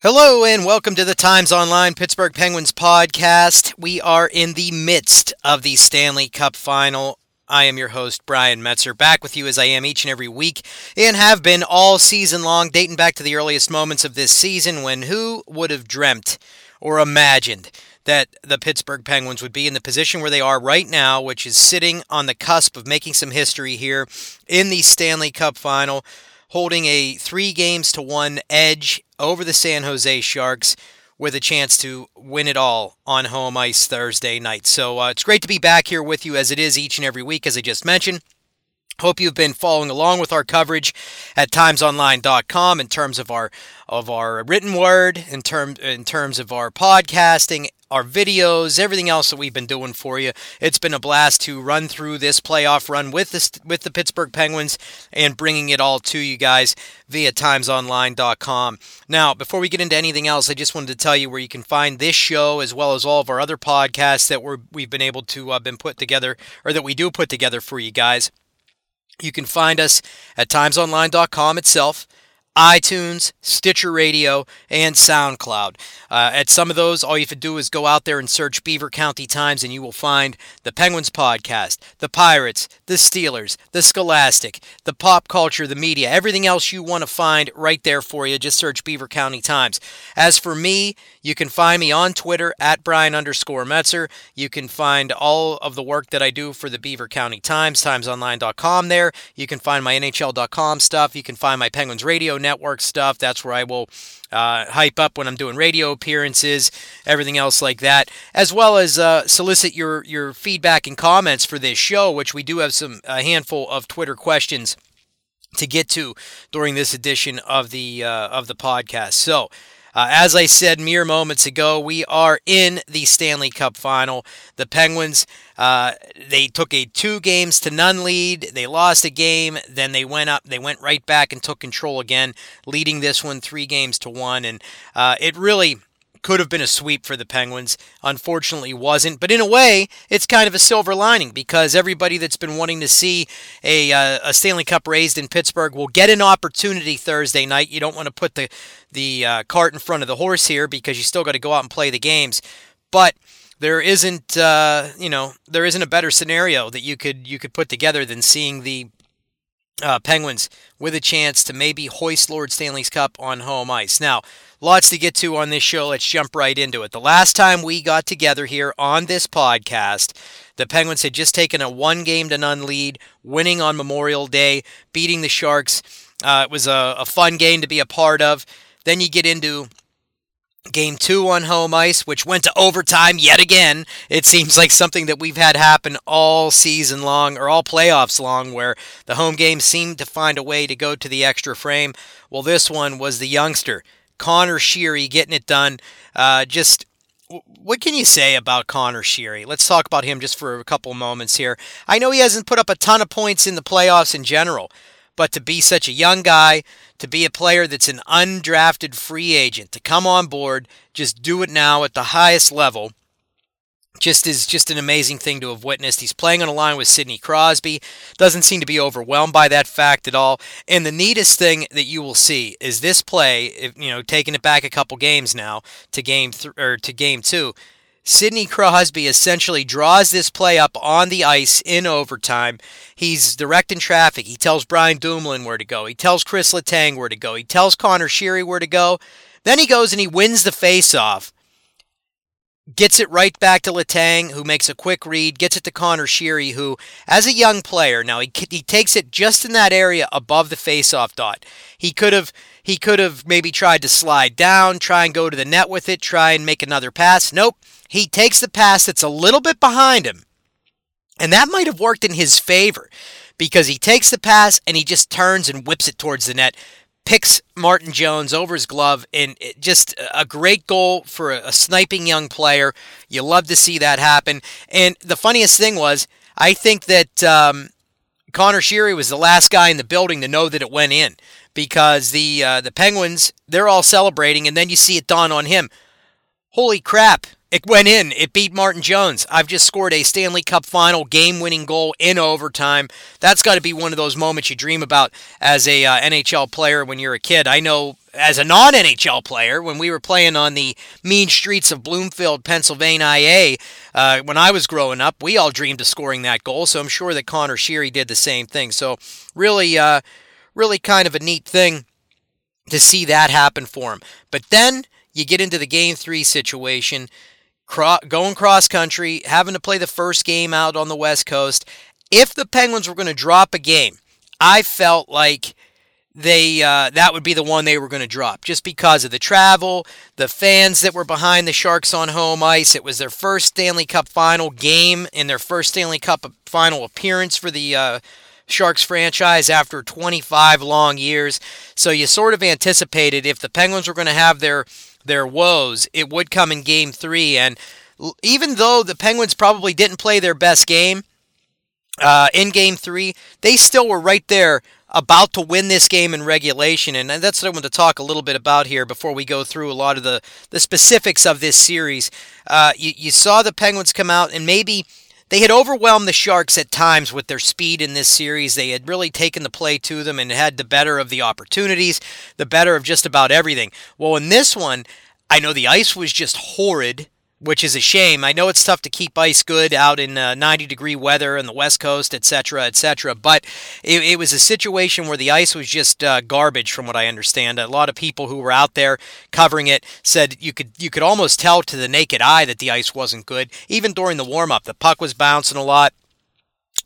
Hello and welcome to the Times Online Pittsburgh Penguins podcast. We are in the midst of the Stanley Cup final. I am your host, Brian Metzer, back with you as I am each and every week and have been all season long, dating back to the earliest moments of this season when who would have dreamt or imagined that the Pittsburgh Penguins would be in the position where they are right now, which is sitting on the cusp of making some history here in the Stanley Cup final holding a three games to one edge over the San Jose Sharks with a chance to win it all on home ice Thursday night. So uh, it's great to be back here with you as it is each and every week, as I just mentioned. Hope you've been following along with our coverage at timesonline.com in terms of our of our written word, in terms in terms of our podcasting, our videos, everything else that we've been doing for you. It's been a blast to run through this playoff run with this with the Pittsburgh Penguins and bringing it all to you guys via timesonline.com. Now, before we get into anything else, I just wanted to tell you where you can find this show as well as all of our other podcasts that we're, we've been able to uh, been put together or that we do put together for you guys. You can find us at timesonline.com itself iTunes, Stitcher Radio, and SoundCloud. Uh, at some of those, all you have to do is go out there and search Beaver County Times, and you will find the Penguins podcast, the Pirates, the Steelers, the Scholastic, the pop culture, the media, everything else you want to find right there for you. Just search Beaver County Times. As for me, you can find me on Twitter at Brian underscore Metzer. You can find all of the work that I do for the Beaver County Times, timesonline.com there. You can find my NHL.com stuff. You can find my Penguins Radio network stuff. That's where I will uh, hype up when I'm doing radio appearances, everything else like that, as well as uh, solicit your your feedback and comments for this show, which we do have some a handful of Twitter questions to get to during this edition of the uh, of the podcast. So. Uh, as I said mere moments ago, we are in the Stanley Cup final. The Penguins, uh, they took a two games to none lead. They lost a game, then they went up. They went right back and took control again, leading this one three games to one. And uh, it really could have been a sweep for the Penguins. Unfortunately, wasn't. But in a way, it's kind of a silver lining because everybody that's been wanting to see a, uh, a Stanley Cup raised in Pittsburgh will get an opportunity Thursday night. You don't want to put the the uh, cart in front of the horse here because you still got to go out and play the games. But there isn't, uh, you know, there isn't a better scenario that you could you could put together than seeing the uh, Penguins with a chance to maybe hoist Lord Stanley's Cup on home ice. Now, lots to get to on this show. Let's jump right into it. The last time we got together here on this podcast, the Penguins had just taken a one game to none lead, winning on Memorial Day, beating the Sharks. Uh, it was a, a fun game to be a part of. Then you get into Game two on home ice, which went to overtime yet again. It seems like something that we've had happen all season long or all playoffs long, where the home game seemed to find a way to go to the extra frame. Well, this one was the youngster, Conor Sheary, getting it done. Uh, just what can you say about Conor Sheary? Let's talk about him just for a couple moments here. I know he hasn't put up a ton of points in the playoffs in general, but to be such a young guy, to be a player that's an undrafted free agent, to come on board, just do it now at the highest level, just is just an amazing thing to have witnessed. He's playing on a line with Sidney Crosby. Doesn't seem to be overwhelmed by that fact at all. And the neatest thing that you will see is this play, if, you know, taking it back a couple games now to game th- or to game 2 Sidney Crosby essentially draws this play up on the ice in overtime. He's directing traffic. He tells Brian Dumoulin where to go. He tells Chris Letang where to go. He tells Conor Sheary where to go. Then he goes and he wins the faceoff. Gets it right back to Letang, who makes a quick read, gets it to Conor Sheary, who, as a young player, now he, he takes it just in that area above the faceoff dot. He could have he could have maybe tried to slide down, try and go to the net with it, try and make another pass. Nope. He takes the pass that's a little bit behind him. And that might have worked in his favor because he takes the pass and he just turns and whips it towards the net, picks Martin Jones over his glove, and just a great goal for a, sniping young player. You love to see that happen. And the funniest thing was, I think that um, Conor Sheary was the last guy in the building to know that it went in because the uh, the Penguins they're all celebrating, and then you see it dawn on him. Holy crap! It went in. It beat Martin Jones. I've just scored a Stanley Cup final game winning goal in overtime. That's got to be one of those moments you dream about as a uh, NHL player when you're a kid. I know as a non NHL player, when we were playing on the mean streets of Bloomfield, Pennsylvania, IA, uh, when I was growing up, we all dreamed of scoring that goal. So I'm sure that Conor Sheary did the same thing. So really, uh, really kind of a neat thing to see that happen for him. But then you get into the game three situation, cro- going cross country, having to play the first game out on the West Coast. If the Penguins were going to drop a game, I felt like they uh, that would be the one they were going to drop just because of the travel, the fans that were behind the Sharks on home ice. It was their first Stanley Cup final game and their first Stanley Cup final appearance for the uh, Sharks franchise after 25 long years. So you sort of anticipated if the Penguins were going to have their their woes, it would come in Game Three. And even though the Penguins probably didn't play their best game uh, in Game Three, they still were right there about to win this game in regulation. And that's what I want to talk a little bit about here before we go through a lot of the, the specifics of this series. Uh, you, you saw the Penguins come out and maybe they had overwhelmed the Sharks at times with their speed in this series. They had really taken the play to them and had the better of the opportunities, the better of just about everything. Well, in this one, I know the ice was just horrid which is a shame. I know it's tough to keep ice good out in uh, 90 degree weather in the West Coast, etc., etc. But it, it, was a situation where the ice was just uh, garbage, from what I understand. A lot of people who were out there covering it said you could you could almost tell to the naked eye that the ice wasn't good. Even during the warm up, the puck was bouncing a lot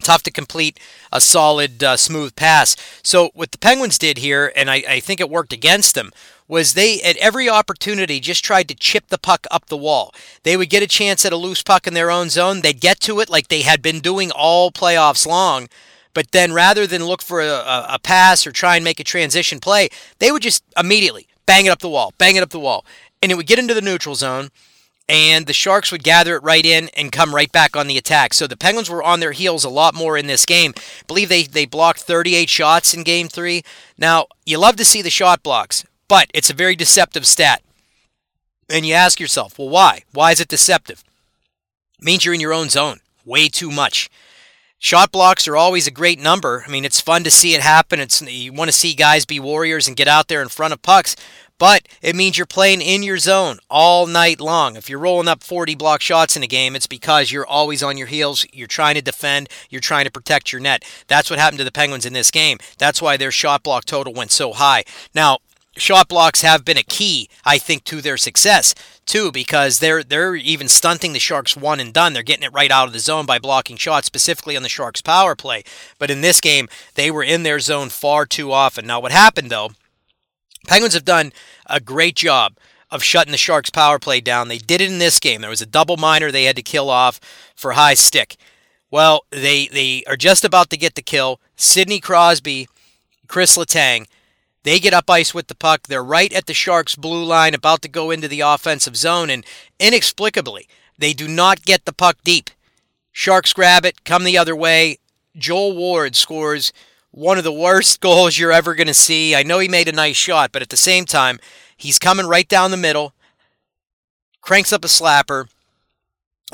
tough to complete a solid, uh, smooth pass. So, what the Penguins did here, and I, I, think it worked against them, was they, at every opportunity, just tried to chip the puck up the wall. They would get a chance at a loose puck in their own zone. They'd get to it like they had been doing all playoffs long. But then, rather than look for a, a, pass or try and make a transition play, they would just immediately bang it up the wall, bang it up the wall. And it would get into the neutral zone and the Sharks would gather it right in and come right back on the attack. So the Penguins were on their heels a lot more in this game. I believe they, they blocked 38 shots in game three. Now, you love to see the shot blocks, but it's a very deceptive stat. And you ask yourself, well, why? Why is it deceptive? It means you're in your own zone way too much. Shot blocks are always a great number. I mean, it's fun to see it happen. It's you want to see guys be warriors and get out there in front of pucks but it means you're playing in your zone all night long. If you're rolling up 40 block shots in a game, it's because you're always on your heels. You're trying to defend. You're trying to protect your net. That's what happened to the Penguins in this game. That's why their shot block total went so high. Now, shot blocks have been a key, I think, to their success too, because they're they're even stunting the Sharks one and done. They're getting it right out of the zone by blocking shots, specifically on the Sharks power play. But in this game, they were in their zone far too often. Now, what happened though? Penguins have done a great job of shutting the Sharks' power play down. They did it in this game. There was a double minor they had to kill off for high stick. Well, they they are just about to get the kill. Sidney Crosby, Chris Letang, they get up ice with the puck. They're right at the Sharks' blue line, about to go into the offensive zone, and inexplicably, they do not get the puck deep. Sharks grab it, come the other way. Joel Ward scores one of the worst goals you're ever going to see. I know he made a nice shot, but at the same time, he's coming right down the middle, cranks up a slapper,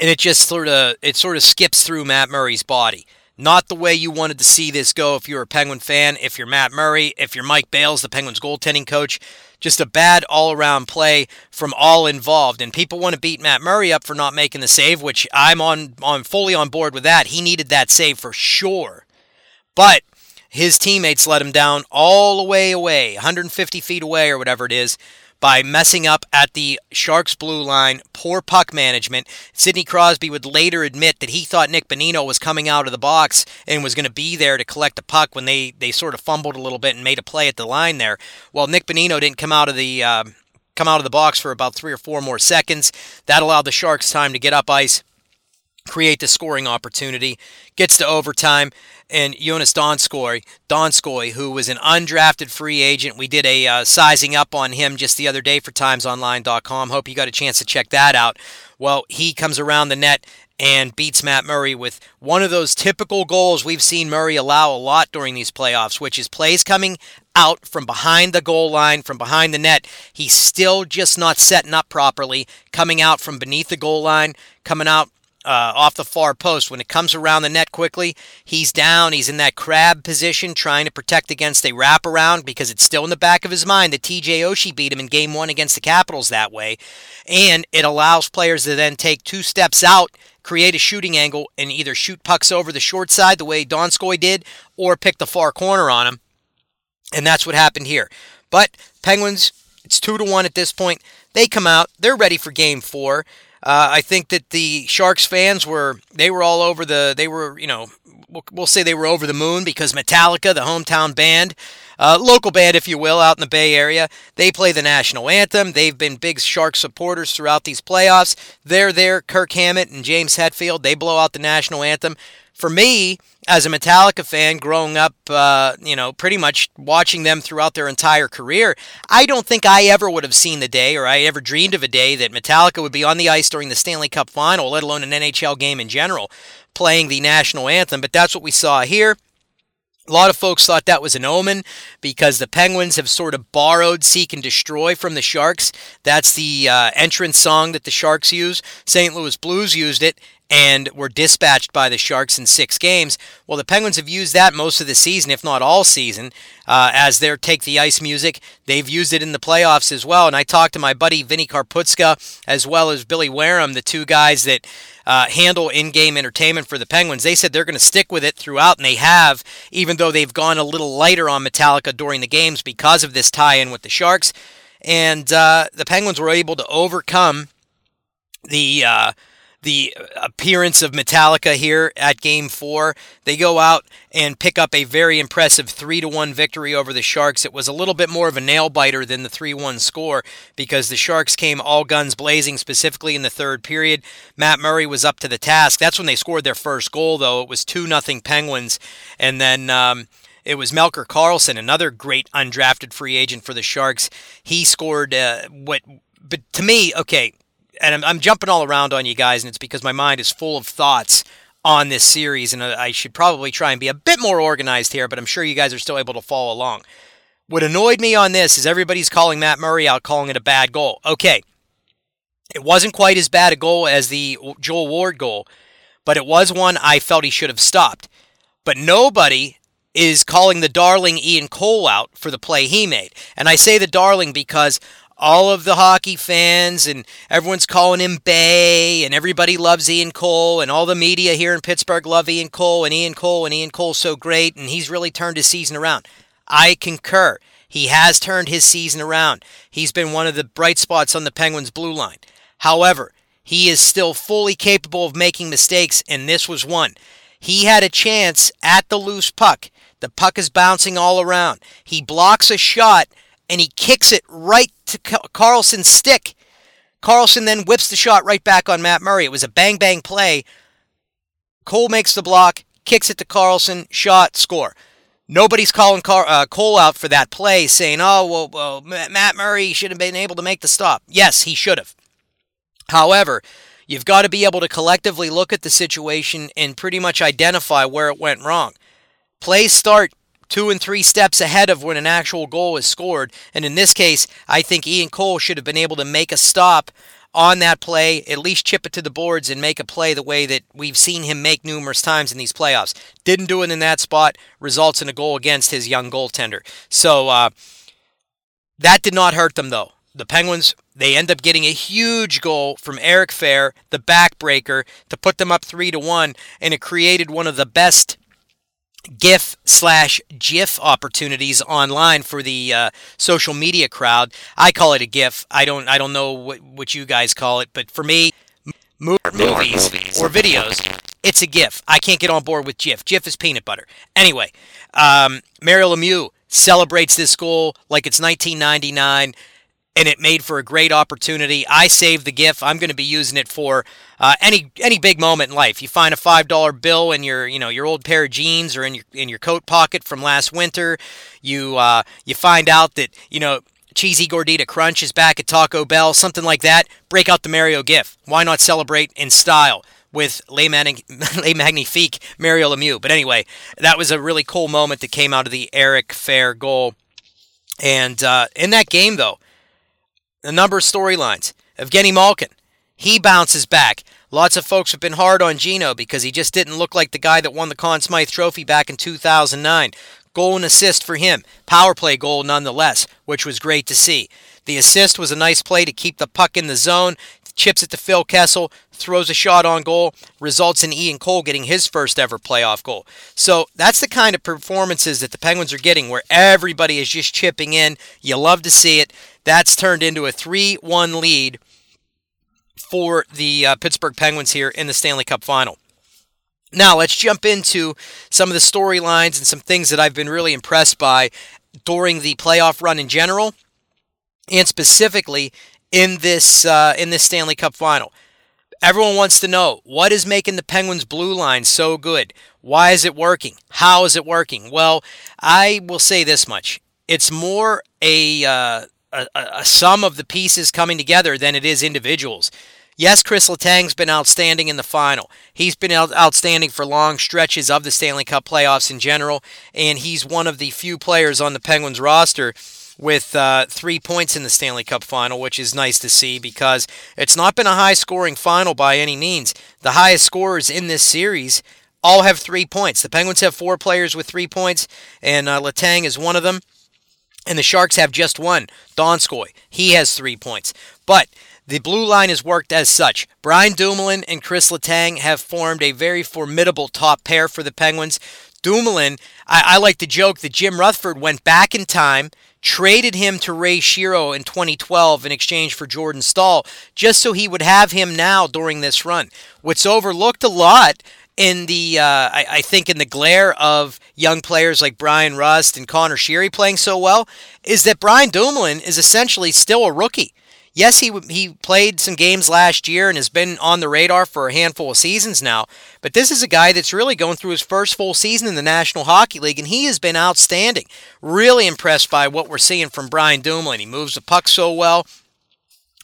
and it just sort of it sort of skips through Matt Murray's body. Not the way you wanted to see this go if you're a Penguin fan, if you're Matt Murray, if you're Mike Bales, the Penguins goaltending coach. Just a bad all around play from all involved. And people want to beat Matt Murray up for not making the save, which I'm on on fully on board with that. He needed that save for sure. But his teammates let him down all the way away, 150 feet away or whatever it is, by messing up at the Sharks blue line. Poor puck management. Sidney Crosby would later admit that he thought Nick Bonino was coming out of the box and was going to be there to collect the puck when they, they sort of fumbled a little bit and made a play at the line there. Well, Nick Bonino didn't come out of the. Uh, come out of the box for about three or four more seconds. That allowed the Sharks time to get up ice, create the scoring opportunity. Gets to overtime and Joonas Donskoy, Donskoi, who was an undrafted free agent. We did a uh, sizing up on him just the other day for TimesOnline.com. Hope you got a chance to check that out. Well, he comes around the net and beats Matt Murray with one of those typical goals we've seen Murray allow a lot during these playoffs, which is plays coming out from behind the goal line, from behind the net. He's still just not setting up properly, coming out from beneath the goal line, coming out uh, off the far post. When it comes around the net quickly, he's down. He's in that crab position, trying to protect against a wraparound because it's still in the back of his mind that TJ Oshie beat him in game one against the Capitals that way. And it allows players to then take two steps out, create a shooting angle, and either shoot pucks over the short side the way Donskoi did, or pick the far corner on him. And that's what happened here. But Penguins, it's two to one at this point. They come out, they're ready for game four. Uh, I think that the Sharks fans were they were all over the they were you know we'll, we'll say they were over the moon because Metallica, the hometown band, uh, local band if you will, out in the Bay Area, they play the national anthem. They've been big Shark supporters throughout these playoffs. They're there. Kirk Hammett and James Hetfield they blow out the national anthem for me, as a Metallica fan growing up, uh, you know, pretty much watching them throughout their entire career, I don't think I ever would have seen the day or I ever dreamed of a day that Metallica would be on the ice during the Stanley Cup final, let alone an NHL game in general, playing the national anthem. But that's what we saw here. A lot of folks thought that was an omen because the Penguins have sort of borrowed Seek and Destroy from the Sharks. That's the uh, entrance song that the Sharks use. St. Louis Blues used it, and were dispatched by the Sharks in six games. Well, the Penguins have used that most of the season, if not all season, uh, as their take the ice music. They've used it in the playoffs as well. And I talked to my buddy Vinny Karputska as well as Billy Wareham, the two guys that uh, handle in-game entertainment for the Penguins. They said they're going to stick with it throughout, and they have, even though they've gone a little lighter on Metallica during the games because of this tie-in with the Sharks. And uh, the Penguins were able to overcome the uh, the appearance of Metallica here at game four. They go out and pick up a very impressive 3 to 1 victory over the Sharks. It was a little bit more of a nail biter than the 3 1 score because the Sharks came all guns blazing, specifically in the third period. Matt Murray was up to the task. That's when they scored their first goal, though. It was 2 0 Penguins. And then. Um, it was Melker Karlsson, another great undrafted free agent for the Sharks. He scored uh, what, but to me, okay, and I'm, I'm jumping all around on you guys, and it's because my mind is full of thoughts on this series, and I should probably try and be a bit more organized here, but I'm sure you guys are still able to follow along. What annoyed me on this is everybody's calling Matt Murray out, calling it a bad goal. Okay, it wasn't quite as bad a goal as the Joel Ward goal, but it was one I felt he should have stopped. But nobody is calling the darling Ian Cole out for the play he made. And I say the darling because all of the hockey fans and everyone's calling him Bay and everybody loves Ian Cole and all the media here in Pittsburgh love Ian Cole and Ian Cole and Ian Cole's so great and he's really turned his season around. I concur. He has turned his season around. He's been one of the bright spots on the Penguins blue line. However, he is still fully capable of making mistakes and this was one. He had a chance at the loose puck. The puck is bouncing all around. He blocks a shot and he kicks it right to Karlsson's stick. Karlsson then whips the shot right back on Matt Murray. It was a bang bang play. Cole makes the block, kicks it to Carlson, shot, score. Nobody's calling Car- uh, Cole out for that play, saying, "Oh, well, well, Matt Murray should have been able to make the stop." Yes, he should have. However, you've got to be able to collectively look at the situation and pretty much identify where it went wrong. Plays start two and three steps ahead of when an actual goal is scored. And in this case, I think Ian Cole should have been able to make a stop on that play, at least chip it to the boards and make a play the way that we've seen him make numerous times in these playoffs. Didn't do it in that spot, results in a goal against his young goaltender. So uh, that did not hurt them, though. The Penguins, they end up getting a huge goal from Eric Fehr, the backbreaker, to put them up 3 to 1, and it created one of the best GIF slash GIF opportunities online for the uh, social media crowd. I call it a GIF. I don't. I don't know what, what you guys call it, but for me, movies, movies or videos, it's a GIF. I can't get on board with GIF. GIF is peanut butter. Anyway, um, Mario Lemieux celebrates this goal like it's 1999 and it made for a great opportunity. I saved the GIF. I'm going to be using it for uh, any any big moment in life. You find a five dollar bill in your you know your old pair of jeans or in your in your coat pocket from last winter. You uh, you find out that you know cheesy gordita crunch is back at Taco Bell, something like that. Break out the Mario GIF. Why not celebrate in style? with Le, Mag- Magnifique Mario Lemieux. But anyway, that was a really cool moment that came out of the Eric Fehr goal. And uh, in that game, though, a number of storylines. Evgeny Malkin, he bounces back. Lots of folks have been hard on Gino because he just didn't look like the guy that won the Conn Smythe Trophy back in 2009. Goal and assist for him. Power play goal nonetheless, which was great to see. The assist was a nice play to keep the puck in the zone, chips it to Phil Kessel, throws a shot on goal, results in Ian Cole getting his first ever playoff goal. So that's the kind of performances that the Penguins are getting where everybody is just chipping in. You love to see it. That's turned into a 3 1 lead for the uh, Pittsburgh Penguins here in the Stanley Cup final. Now, let's jump into some of the storylines and some things that I've been really impressed by during the playoff run in general, and specifically in this uh, in this Stanley Cup final. Everyone wants to know what is making the Penguins blue line so good. Why is it working? How is it working? Well, I will say this much: it's more a uh, a, a sum of the pieces coming together than it is individuals. Yes, Chris Letang's been outstanding in the final. He's been out- outstanding for long stretches of the Stanley Cup playoffs in general, and he's one of the few players on the Penguins roster with uh, three points in the Stanley Cup final, which is nice to see because it's not been a high scoring final by any means. The highest scorers in this series all have three points. The Penguins have four players with three points, and uh, Letang is one of them. And the Sharks have just one, Donskoi. He has three points. But the blue line has worked as such. Brian Dumoulin and Chris Letang have formed a very formidable top pair for the Penguins. Dumoulin, I, I like to joke that Jim Rutherford went back in time, traded him to Ray Shero in 2012 in exchange for Jordan Staal, just so he would have him now during this run. What's overlooked a lot in the, uh, I, I, think, in the glare of young players like Bryan Rust and Conor Sheary playing so well, is that Brian Dumoulin is essentially still a rookie. Yes, he he played some games last year and has been on the radar for a handful of seasons now. But this is a guy that's really going through his first full season in the National Hockey League, and he has been outstanding. Really impressed by what we're seeing from Brian Dumoulin. He moves the puck so well.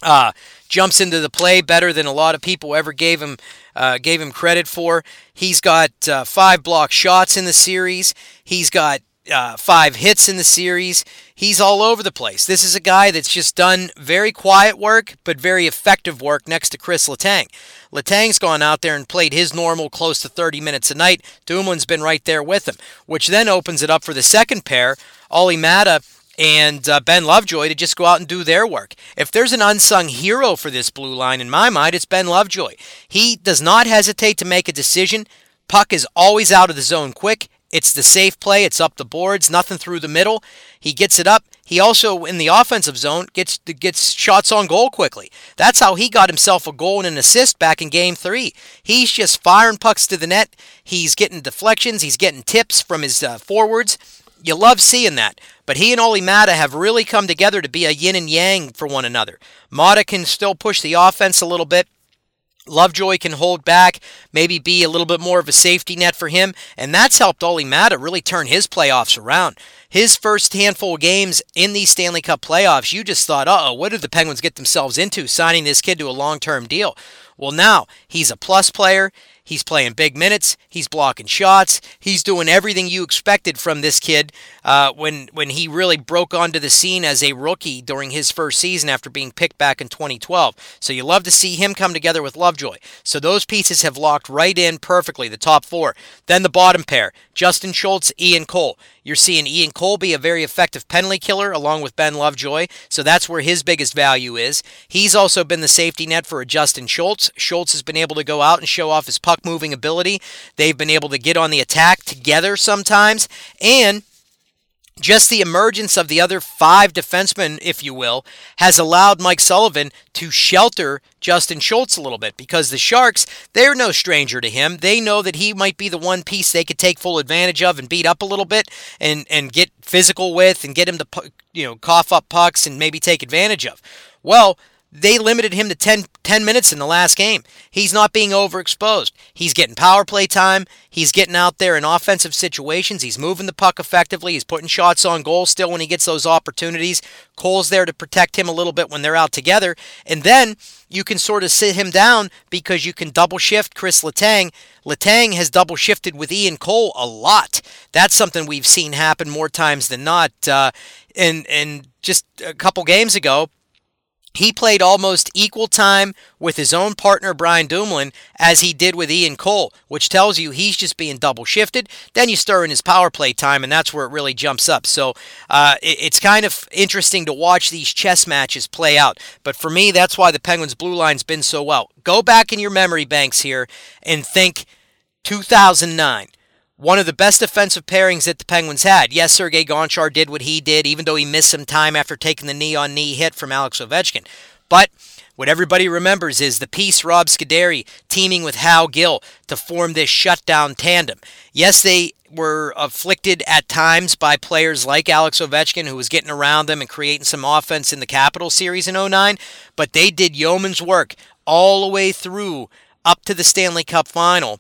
Uh, jumps into the play better than a lot of people ever gave him uh, gave him credit for. He's got uh, five block shots in the series. He's got uh, five hits in the series. He's all over the place. This is a guy that's just done very quiet work, but very effective work next to Chris Letang. Letang's gone out there and played his normal close to 30 minutes a night. Dumoulin's been right there with him, which then opens it up for the second pair, Olli Maatta and uh, Ben Lovejoy to just go out and do their work. If there's an unsung hero for this blue line, in my mind, it's Ben Lovejoy. He does not hesitate to make a decision. Puck is always out of the zone quick. It's the safe play. It's up the boards, nothing through the middle. He gets it up. He also, in the offensive zone, gets gets shots on goal quickly. That's how he got himself a goal and an assist back in Game Three. He's just firing pucks to the net. He's getting deflections. He's getting tips from his uh, forwards. You love seeing that. But he and Olli Maatta have really come together to be a yin and yang for one another. Maatta can still push the offense a little bit. Lovejoy can hold back, maybe be a little bit more of a safety net for him, and that's helped Olli Maatta really turn his playoffs around. His first handful of games in these Stanley Cup playoffs, you just thought, uh oh, what did the Penguins get themselves into signing this kid to a long term deal? Well, now he's a plus player. He's playing big minutes. He's blocking shots. He's doing everything you expected from this kid uh, when when he really broke onto the scene as a rookie during his first season after being picked back in 2012. So you love to see him come together with Lovejoy. So those pieces have locked right in perfectly. The top four. Then the bottom pair: Justin Schultz, Ian Cole. You're seeing Ian Cole be a very effective penalty killer along with Ben Lovejoy. So that's where his biggest value is. He's also been the safety net for Justin Schultz. Schultz has been able to go out and show off his puck moving ability. They've been able to get on the attack together sometimes. And just the emergence of the other five defensemen, if you will, has allowed Mike Sullivan to shelter Justin Schultz a little bit because the Sharks, they're no stranger to him. They know that he might be the one piece they could take full advantage of and beat up a little bit and, and get physical with and get him to you know cough up pucks and maybe take advantage of. Well, they limited him to 10, 10, minutes in the last game. He's not being overexposed. He's getting power play time. He's getting out there in offensive situations. He's moving the puck effectively. He's putting shots on goal still when he gets those opportunities. Cole's there to protect him a little bit when they're out together. And then you can sort of sit him down because you can double shift Chris Letang. Letang has double shifted with Ian Cole a lot. That's something we've seen happen more times than not. Uh, and and just a couple games ago, he played almost equal time with his own partner Brian Dumoulin as he did with Ian Cole, which tells you he's just being double shifted. Then you stir in his power play time, and that's where it really jumps up. So uh, it, it's kind of interesting to watch these chess matches play out. But for me, that's why the Penguins' blue line's been so well. Go back in your memory banks here and think 2009 one of the best defensive pairings that the Penguins had. Yes, Sergei Gonchar did what he did, even though he missed some time after taking the knee on knee hit from Alex Ovechkin. But what everybody remembers is the piece Rob Scuderi teaming with Hal Gill to form this shutdown tandem. Yes, they were afflicted at times by players like Alex Ovechkin, who was getting around them and creating some offense in the Capital Series in 09, but they did yeoman's work all the way through up to the Stanley Cup final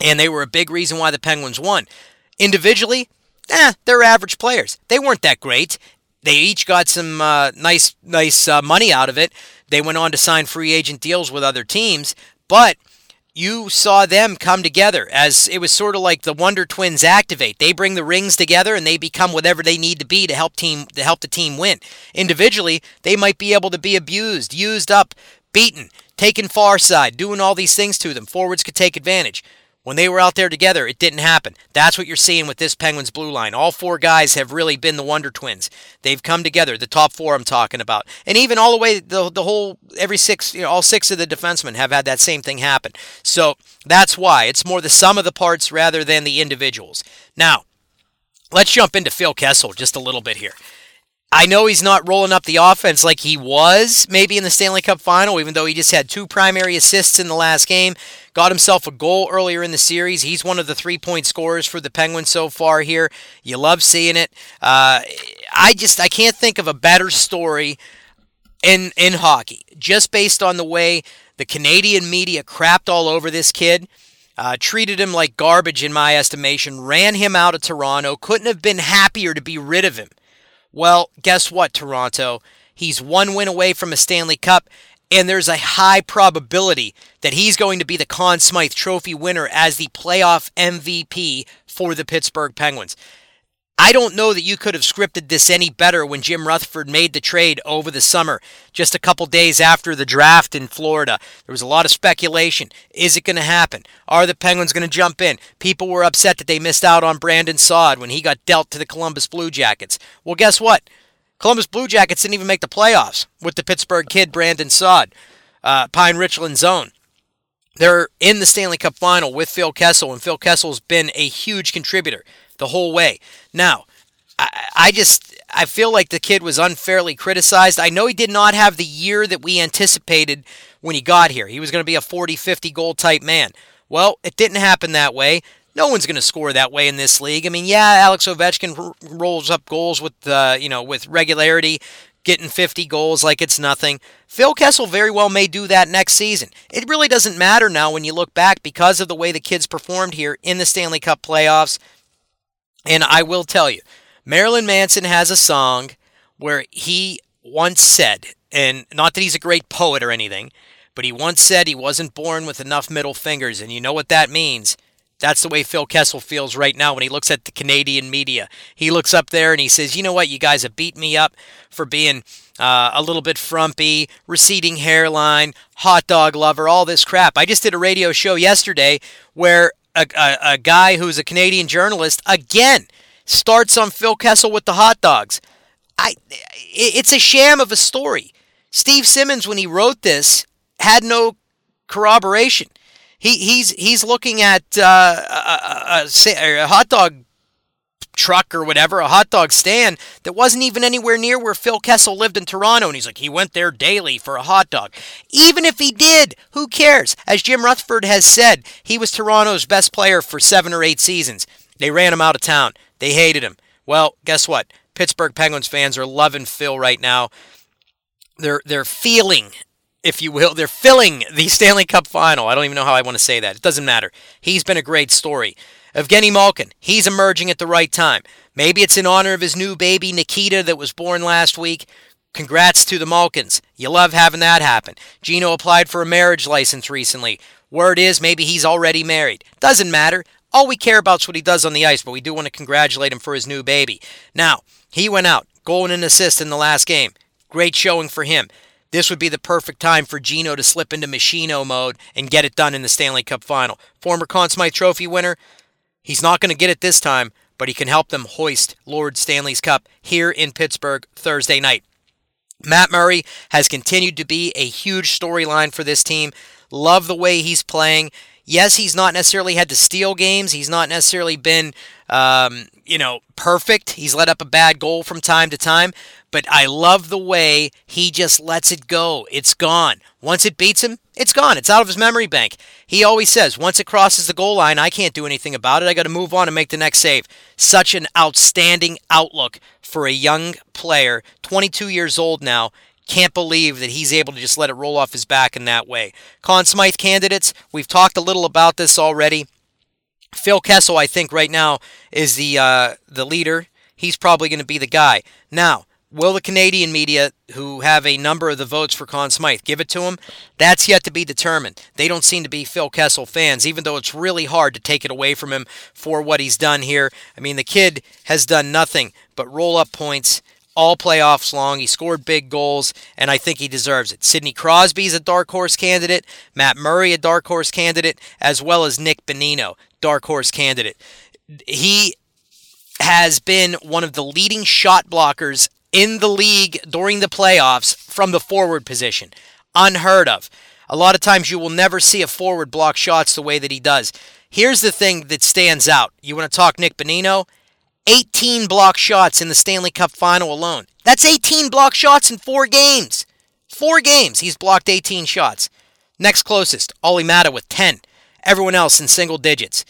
and they were a big reason why the Penguins won. Individually, eh, they're average players. They weren't that great. They each got some uh, nice, nice uh, money out of it. They went on to sign free agent deals with other teams, but you saw them come together as it was sort of like the Wonder Twins activate. They bring the rings together and they become whatever they need to be to help team to help the team win. Individually, they might be able to be abused, used up, beaten, taken far side, doing all these things to them. Forwards could take advantage. When they were out there together, it didn't happen. That's what you're seeing with this Penguins blue line. All four guys have really been the Wonder Twins. They've come together. The top four I'm talking about, and even all the way the the whole every six, you know, all six of the defensemen have had that same thing happen. So that's why it's more the sum of the parts rather than the individuals. Now, let's jump into Phil Kessel just a little bit here. I know he's not rolling up the offense like he was maybe in the Stanley Cup final, even though he just had two primary assists in the last game. Got himself a goal earlier in the series. He's one of the three point scorers for the Penguins so far here. You love seeing it. Uh, I just I can't think of a better story in in hockey, just based on the way the Canadian media crapped all over this kid. Uh, treated him like garbage in my estimation, ran him out of Toronto, couldn't have been happier to be rid of him. Well, guess what, Toronto? He's one win away from a Stanley Cup, and there's a high probability that he's going to be the Conn Smythe Trophy winner as the playoff MVP for the Pittsburgh Penguins. I don't know that you could have scripted this any better when Jim Rutherford made the trade over the summer, just a couple days after the draft in Florida. There was a lot of speculation. Is it going to happen? Are the Penguins going to jump in? People were upset that they missed out on Brandon Saad when he got dealt to the Columbus Blue Jackets. Well, guess what? Columbus Blue Jackets didn't even make the playoffs with the Pittsburgh kid Brandon Saad, uh, Pine Richland zone. They're in the Stanley Cup final with Phil Kessel, and Phil Kessel's been a huge contributor the whole way. Now, I, I just I feel like the kid was unfairly criticized. I know he did not have the year that we anticipated when he got here. He was going to be a 40, 50 goal type man. Well, it didn't happen that way. No one's going to score that way in this league. I mean, yeah, Alex Ovechkin r- rolls up goals with uh, you know with regularity, getting 50 goals like it's nothing. Phil Kessel very well may do that next season. It really doesn't matter now when you look back because of the way the kids performed here in the Stanley Cup playoffs. And I will tell you, Marilyn Manson has a song where he once said, and not that he's a great poet or anything, but he once said he wasn't born with enough middle fingers. And you know what that means? That's the way Phil Kessel feels right now when he looks at the Canadian media. He looks up there and he says, You know what? You guys have beat me up for being uh, a little bit frumpy, receding hairline, hot dog lover, all this crap. I just did a radio show yesterday where a, a, a guy who's a Canadian journalist again starts on Phil Kessel with the hot dogs. I, it's a sham of a story. Steve Simmons, when he wrote this, had no corroboration. He, he's he's looking at uh, a, a, a, hot dog truck or whatever, a hot dog stand that wasn't even anywhere near where Phil Kessel lived in Toronto. And he's like, he went there daily for a hot dog. Even if he did, who cares? As Jim Rutherford has said, he was Toronto's best player for seven or eight seasons. They ran him out of town. They hated him. Well, guess what? Pittsburgh Penguins fans are loving Phil right now. They're they're feeling, if you will, they're filling the Stanley Cup final. I don't even know how I want to say that. It doesn't matter. He's been a great story. Evgeny Malkin, he's emerging at the right time. Maybe it's in honor of his new baby, Nikita, that was born last week. Congrats to the Malkins. You love having that happen. Gino applied for a marriage license recently. Word is maybe he's already married. Doesn't matter. All we care about is what he does on the ice, but we do want to congratulate him for his new baby. Now, he went out, goal and an assist in the last game. Great showing for him. this would be the perfect time for Gino to slip into Machino mode and get it done in the Stanley Cup final. Former Conn Smythe Trophy winner, he's not going to get it this time, but he can help them hoist Lord Stanley's Cup here in Pittsburgh Thursday night. Matt Murray has continued to be a huge storyline for this team. Love the way he's playing. Yes, he's not necessarily had to steal games. He's not necessarily been, um, you know, perfect. He's let up a bad goal from time to time, but I love the way he just lets it go. It's gone. Once it beats him, it's gone. It's out of his memory bank. He always says, once it crosses the goal line, I can't do anything about it. I got to move on and make the next save. Such an outstanding outlook for a young player, 22 years old now. Can't believe that he's able to just let it roll off his back in that way. Conn Smythe candidates, we've talked a little about this already. Phil Kessel, I think, right now is the uh, the leader. He's probably going to be the guy. Now, will the Canadian media, who have a number of the votes for Conn Smythe, give it to him? That's yet to be determined. They don't seem to be Phil Kessel fans, even though it's really hard to take it away from him for what he's done here. I mean, the kid has done nothing but roll up points all playoffs long. He scored big goals, and I think he deserves it. Sidney Crosby's a dark horse candidate, Matt Murray, a dark horse candidate, as well as Nick Bonino, dark horse candidate. He has been one of the leading shot blockers in the league during the playoffs from the forward position. Unheard of. A lot of times you will never see a forward block shots the way that he does. Here's the thing that stands out. You want to talk Nick Bonino? 18 block shots in the Stanley Cup final alone. That's 18 block shots in four games. Four games, he's blocked 18 shots. Next closest, Olli Maatta with 10. Everyone else in single digits.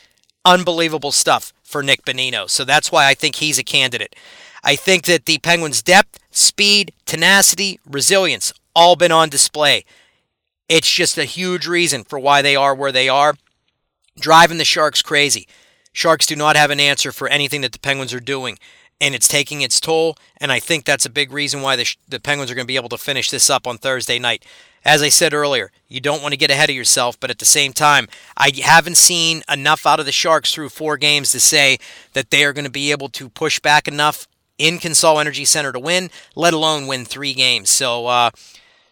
Unbelievable stuff for Nick Bonino. So that's why I think he's a candidate. I think that the Penguins' depth, speed, tenacity, resilience all been on display. It's just a huge reason for why they are where they are, driving the Sharks crazy. Sharks do not have an answer for anything that the Penguins are doing, and it's taking its toll. And I think that's a big reason why the, the Penguins are going to be able to finish this up on Thursday night. As I said earlier, you don't want to get ahead of yourself, but at the same time, I haven't seen enough out of the Sharks through four games to say that they are going to be able to push back enough in Consol Energy Center to win, let alone win three games. So uh,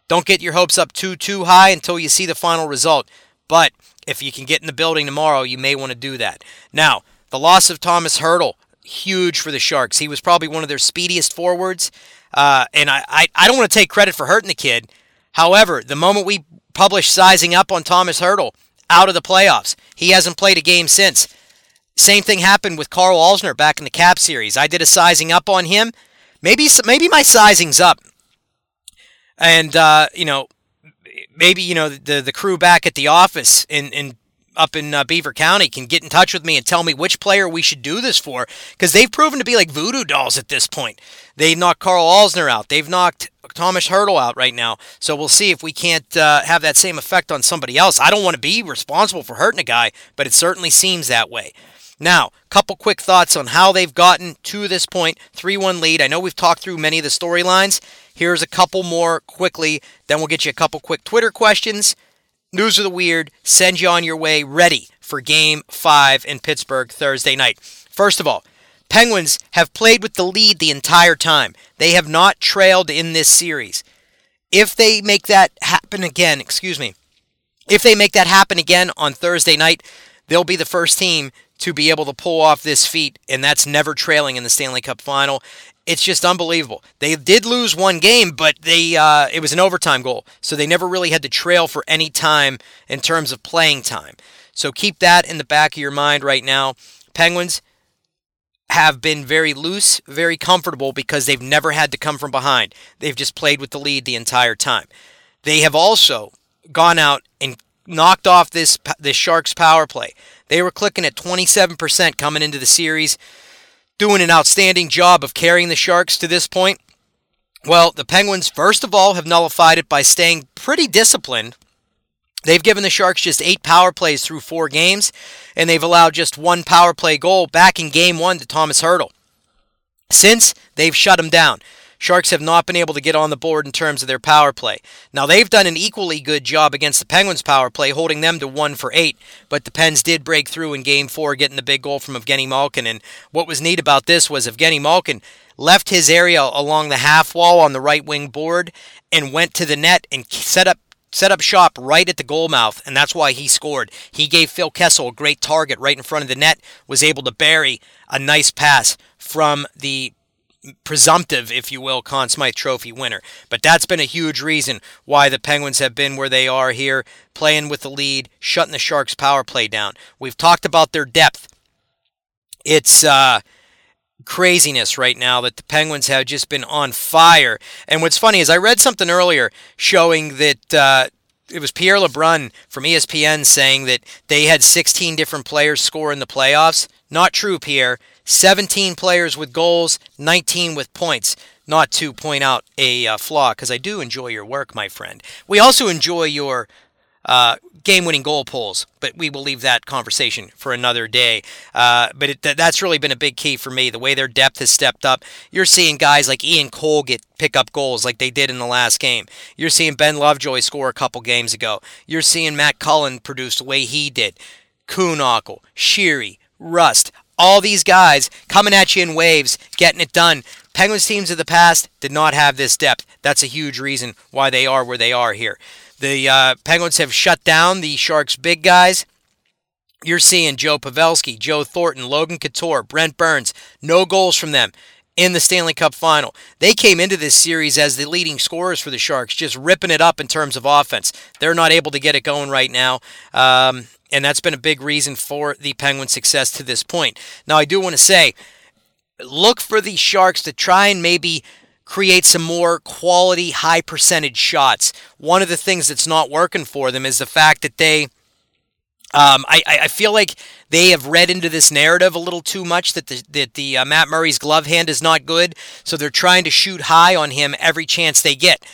don't get your hopes up too too high until you see the final result. But if you can get in the building tomorrow, you may want to do that. Now, the loss of Thomas Hertl, huge for the Sharks. He was probably one of their speediest forwards. Uh, and I, I, I don't want to take credit for hurting the kid. However, the moment we published sizing up on Thomas Hertl out of the playoffs, he hasn't played a game since. Same thing happened with Carl Alzner back in the Cap series. I did a sizing up on him. Maybe maybe my sizing's up. And uh, you know, maybe you know the the crew back at the office in in up in uh, Beaver County can get in touch with me and tell me which player we should do this for because they've proven to be like voodoo dolls at this point. They knocked Carl Alzner out. They've knocked Thomas Hertl out right now. So we'll see if we can't uh, have that same effect on somebody else. I don't want to be responsible for hurting a guy, but it certainly seems that way. Now, couple quick thoughts on how they've gotten to this point. 3 1 lead. I know we've talked through many of the storylines. Here's a couple more quickly, then we'll get you a couple quick Twitter questions. News of the Weird, send you on your way ready for Game 5 in Pittsburgh Thursday night. First of all, Penguins have played with the lead the entire time. They have not trailed in this series. If they make that happen again, excuse me, if they make that happen again on Thursday night, they'll be the first team to be able to pull off this feat, and that's never trailing in the Stanley Cup final. It's just unbelievable. They did lose one game, but they uh, it was an overtime goal, so they never really had to trail for any time in terms of playing time. So keep that in the back of your mind right now. Penguins have been very loose, very comfortable because they've never had to come from behind. They've just played with the lead the entire time. They have also gone out and knocked off this this Sharks power play. They were clicking at 27% coming into the series, doing an outstanding job of carrying the Sharks to this point. Well, the Penguins, first of all, have nullified it by staying pretty disciplined. They've given the Sharks just eight power plays through four games, and they've allowed just one power play goal back in game one to Thomas Hertl. Since, they've shut him down. Sharks have not been able to get on the board in terms of their power play. Now, they've done an equally good job against the Penguins' power play, holding them to one for eight, but the Pens did break through in game four, getting the big goal from Evgeny Malkin. And what was neat about this was Evgeny Malkin left his area along the half wall on the right wing board and went to the net and set up set up shop right at the goal mouth, and that's why he scored. He gave Phil Kessel a great target right in front of the net, was able to bury a nice pass from the presumptive, if you will, Conn Smythe Trophy winner. But that's been a huge reason why the Penguins have been where they are here, playing with the lead, shutting the Sharks' power play down. We've talked about their depth. It's uh, craziness right now that the Penguins have just been on fire. And what's funny is I read something earlier showing that uh, it was Pierre LeBrun from ESPN saying that they had 16 different players score in the playoffs. Not true, Pierre. 17 players with goals, 19 with points. Not to point out a uh, flaw, because I do enjoy your work, my friend. We also enjoy your uh, game winning goal pulls, but we will leave that conversation for another day. Uh, but it, that's really been a big key for me. The way their depth has stepped up. You're seeing guys like Ian Cole get pick up goals like they did in the last game. You're seeing Ben Lovejoy score a couple games ago. You're seeing Matt Cullen produce the way he did. Kühnhackl, Sheary, Rust, all these guys coming at you in waves, getting it done. Penguins teams of the past did not have this depth. That's a huge reason why they are where they are here. The uh, Penguins have shut down the Sharks' big guys. You're seeing Joe Pavelski, Joe Thornton, Logan Couture, Brent Burns. No goals from them in the Stanley Cup final. They came into this series as the leading scorers for the Sharks, just ripping it up in terms of offense. They're not able to get it going right now. Um, and that's been a big reason for the Penguins' success to this point. Now, I do want to say, look for the Sharks to try and maybe create some more quality, high percentage shots. One of the things that's not working for them is the fact that they. Um, I, I feel like they have read into this narrative a little too much that the that the uh, Matt Murray's glove hand is not good, so they're trying to shoot high on him every chance they get.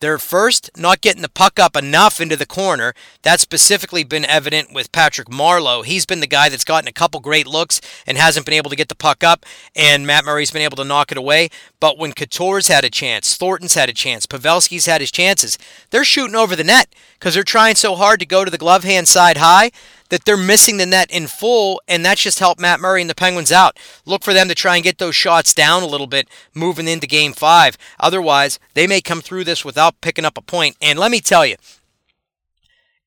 They're first not getting the puck up enough into the corner. That's specifically been evident with Patrick Marleau. He's been the guy that's gotten a couple great looks and hasn't been able to get the puck up, and Matt Murray's been able to knock it away. But when Couture's had a chance, Thornton's had a chance, Pavelski's had his chances, they're shooting over the net because they're trying so hard to go to the glove hand side high that they're missing the net in full, and that's just helped Matt Murray and the Penguins out. Look for them to try and get those shots down a little bit moving into game five. Otherwise, they may come through this without picking up a point. And let me tell you,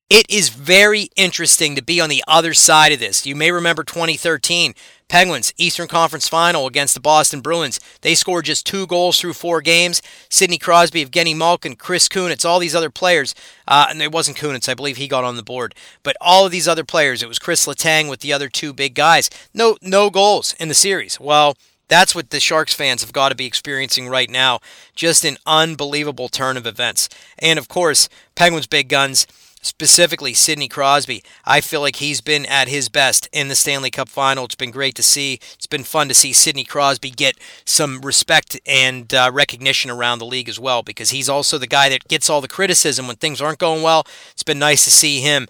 it is very interesting to be on the other side of this. You may remember 2013. Penguins, Eastern Conference Final against the Boston Bruins. They scored just two goals through four games. Sidney Crosby, Evgeny Malkin, Chris Kunitz, all these other players. Uh, and it wasn't Kunitz, I believe he got on the board. But all of these other players, it was Chris Letang with the other two big guys. No, no goals in the series. Well, that's what the Sharks fans have got to be experiencing right now. Just an unbelievable turn of events. And of course, Penguins big guns specifically Sidney Crosby. I feel like he's been at his best in the Stanley Cup final. It's been great to see. It's been fun to see Sidney Crosby get some respect and uh, recognition around the league as well because he's also the guy that gets all the criticism when things aren't going well. It's been nice to see him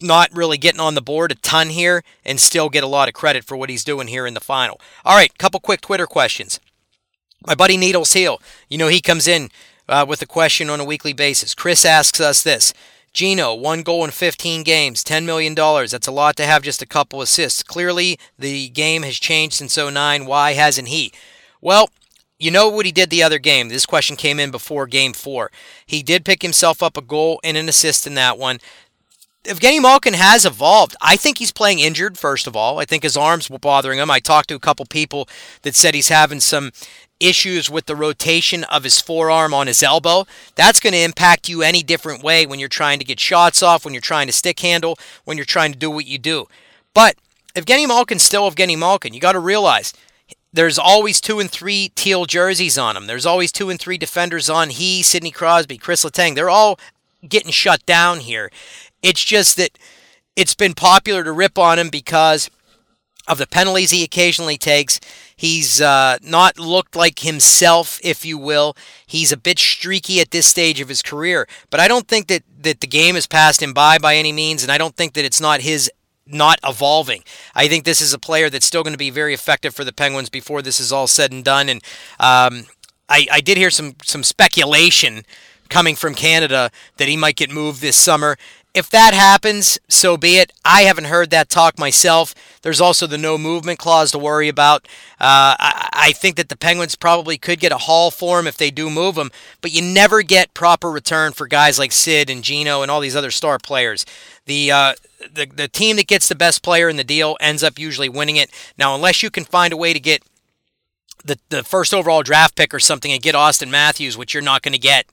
not really getting on the board a ton here and still get a lot of credit for what he's doing here in the final. All right, couple quick Twitter questions. My buddy Needles Heel, you know, he comes in uh, with a question on a weekly basis. Chris asks us this Gino, one goal in 15 games, $10 million. That's a lot to have just a couple assists. Clearly, the game has changed since 09. Why hasn't he? Well, you know what he did the other game. This question came in before game four. He did pick himself up a goal and an assist in that one. Evgeny Malkin has evolved. I think he's playing injured, first of all. I think his arms were bothering him. I talked to a couple people that said he's having some issues with the rotation of his forearm on his elbow. That's going to impact you any different way when you're trying to get shots off, when you're trying to stick handle, when you're trying to do what you do. But Evgeny Malkin's still Evgeny Malkin. You got to realize there's always two and three teal jerseys on him. There's always two and three defenders on he, Sidney Crosby, Chris Letang. They're all getting shut down here. It's just that it's been popular to rip on him because of the penalties he occasionally takes. He's uh, not looked like himself, if you will. He's a bit streaky at this stage of his career, but I don't think that, that the game has passed him by by any means, and I don't think that it's not his not evolving. I think this is a player that's still going to be very effective for the Penguins before this is all said and done. And um, I, I did hear some some speculation coming from Canada that he might get moved this summer. If that happens, so be it. I haven't heard that talk myself. There's also the no movement clause to worry about. Uh, I, I, think that the Penguins probably could get a haul for him if they do move him, but you never get proper return for guys like Sid and Gino and all these other star players. The uh, the the team that gets the best player in the deal ends up usually winning it. Now, unless you can find a way to get the, the first overall draft pick or something and get Auston Matthews, which you're not going to get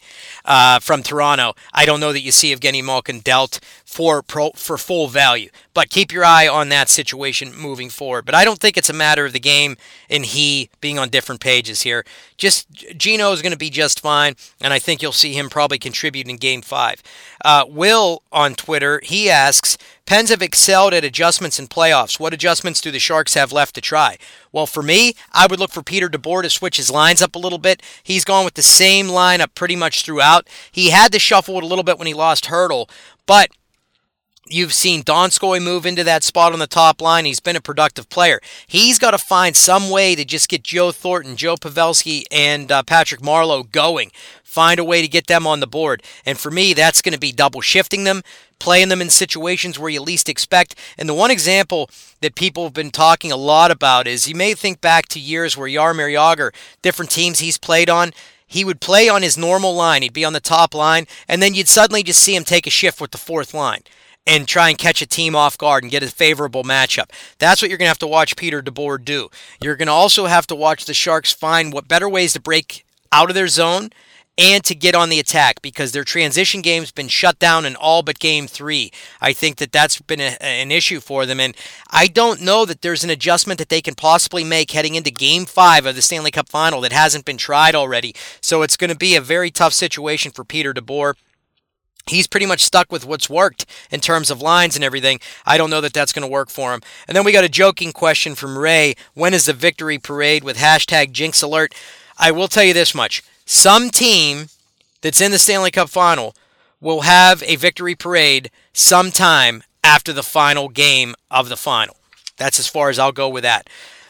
uh, from Toronto. I don't know that you see Evgeny Malkin dealt for pro, for full value, but keep your eye on that situation moving forward. But I don't think it's a matter of the game and he being on different pages here. Just Gino is going to be just fine, and I think you'll see him probably contribute in Game Five. Uh, Will on Twitter he asks. Pens have excelled at adjustments in playoffs. What adjustments do the Sharks have left to try? Well, for me, I would look for Peter DeBoer to switch his lines up a little bit. He's gone with the same lineup pretty much throughout. He had to shuffle it a little bit when he lost Hertl, but You've seen Donskoi move into that spot on the top line. He's been a productive player. He's got to find some way to just get Joe Thornton, Joe Pavelski, and uh, Patrick Marleau going. Find a way to get them on the board. And for me, that's going to be double shifting them, playing them in situations where you least expect. And the one example that people have been talking a lot about is you may think back to years where Jaromir Jagr, different teams he's played on, he would play on his normal line. He'd be on the top line, and then you'd suddenly just see him take a shift with the fourth line and try and catch a team off guard and get a favorable matchup. That's what you're going to have to watch Peter DeBoer do. You're going to also have to watch the Sharks find what better ways to break out of their zone and to get on the attack because their transition game's been shut down in all but game three. I think that that's been a, an issue for them, and I don't know that there's an adjustment that they can possibly make heading into game five of the Stanley Cup final that hasn't been tried already. So it's going to be a very tough situation for Peter DeBoer he's pretty much stuck with what's worked in terms of lines and everything. I don't know that that's going to work for him. And then we got a joking question from Ray. When is the victory parade with hashtag jinx alert? I will tell you this much. Some team that's in the Stanley Cup final will have a victory parade sometime after the final game of the final. That's as far as I'll go with that.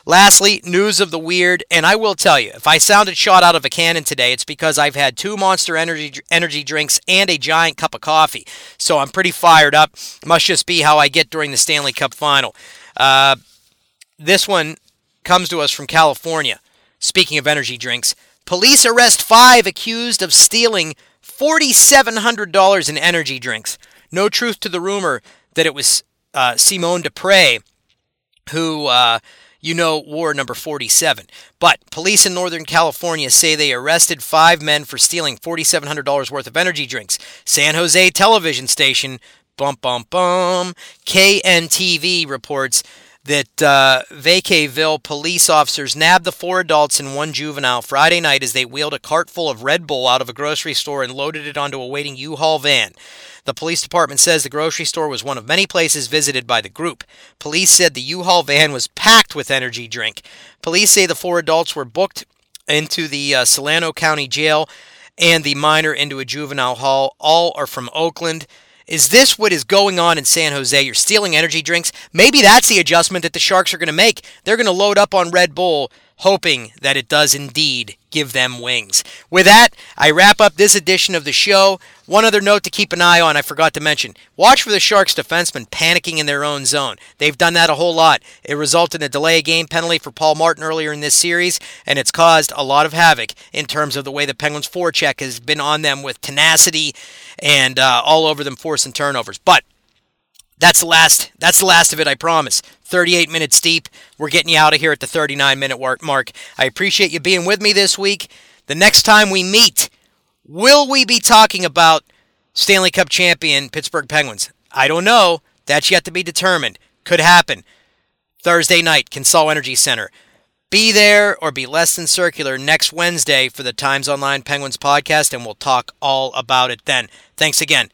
Lastly, news of the weird, and I will tell you, if I sounded shot out of a cannon today, it's because I've had two Monster Energy energy drinks and a giant cup of coffee. So I'm pretty fired up. Must just be how I get during the Stanley Cup final. Uh, this one comes to us from California. Speaking of energy drinks, police arrest five accused of stealing $4,700 in energy drinks. No truth to the rumor that it was uh, Simone Dupre who uh, you know war number 47. But police in Northern California say they arrested five men for stealing $4,700 worth of energy drinks. San Jose television station, bum bum bum, KNTV reports that uh, Vacaville police officers nabbed the four adults and one juvenile Friday night as they wheeled a cart full of Red Bull out of a grocery store and loaded it onto a waiting U-Haul van. The police department says the grocery store was one of many places visited by the group. Police said the U-Haul van was packed with energy drink. Police say the four adults were booked into the uh, Solano County Jail and the minor into a juvenile hall. All are from Oakland. Is this what is going on in San Jose? You're stealing energy drinks. Maybe that's the adjustment that the Sharks are going to make. They're going to load up on Red Bull, hoping that it does indeed give them wings. With that, I wrap up this edition of the show. One other note to keep an eye on, I forgot to mention. Watch for the Sharks defensemen panicking in their own zone. They've done that a whole lot. It resulted in a delay game penalty for Paul Martin earlier in this series, and it's caused a lot of havoc in terms of the way the Penguins forecheck has been on them with tenacity and uh, all over them forcing turnovers. But that's the last. That's the last of it. I promise. 38 minutes deep. We're getting you out of here at the 39 minute mark. I appreciate you being with me this week. The next time we meet, will we be talking about Stanley Cup champion Pittsburgh Penguins? I don't know. That's yet to be determined. Could happen. Thursday night, Consol Energy Center. Be there or be less than circular next Wednesday for the Times Online Penguins podcast, and we'll talk all about it then. Thanks again.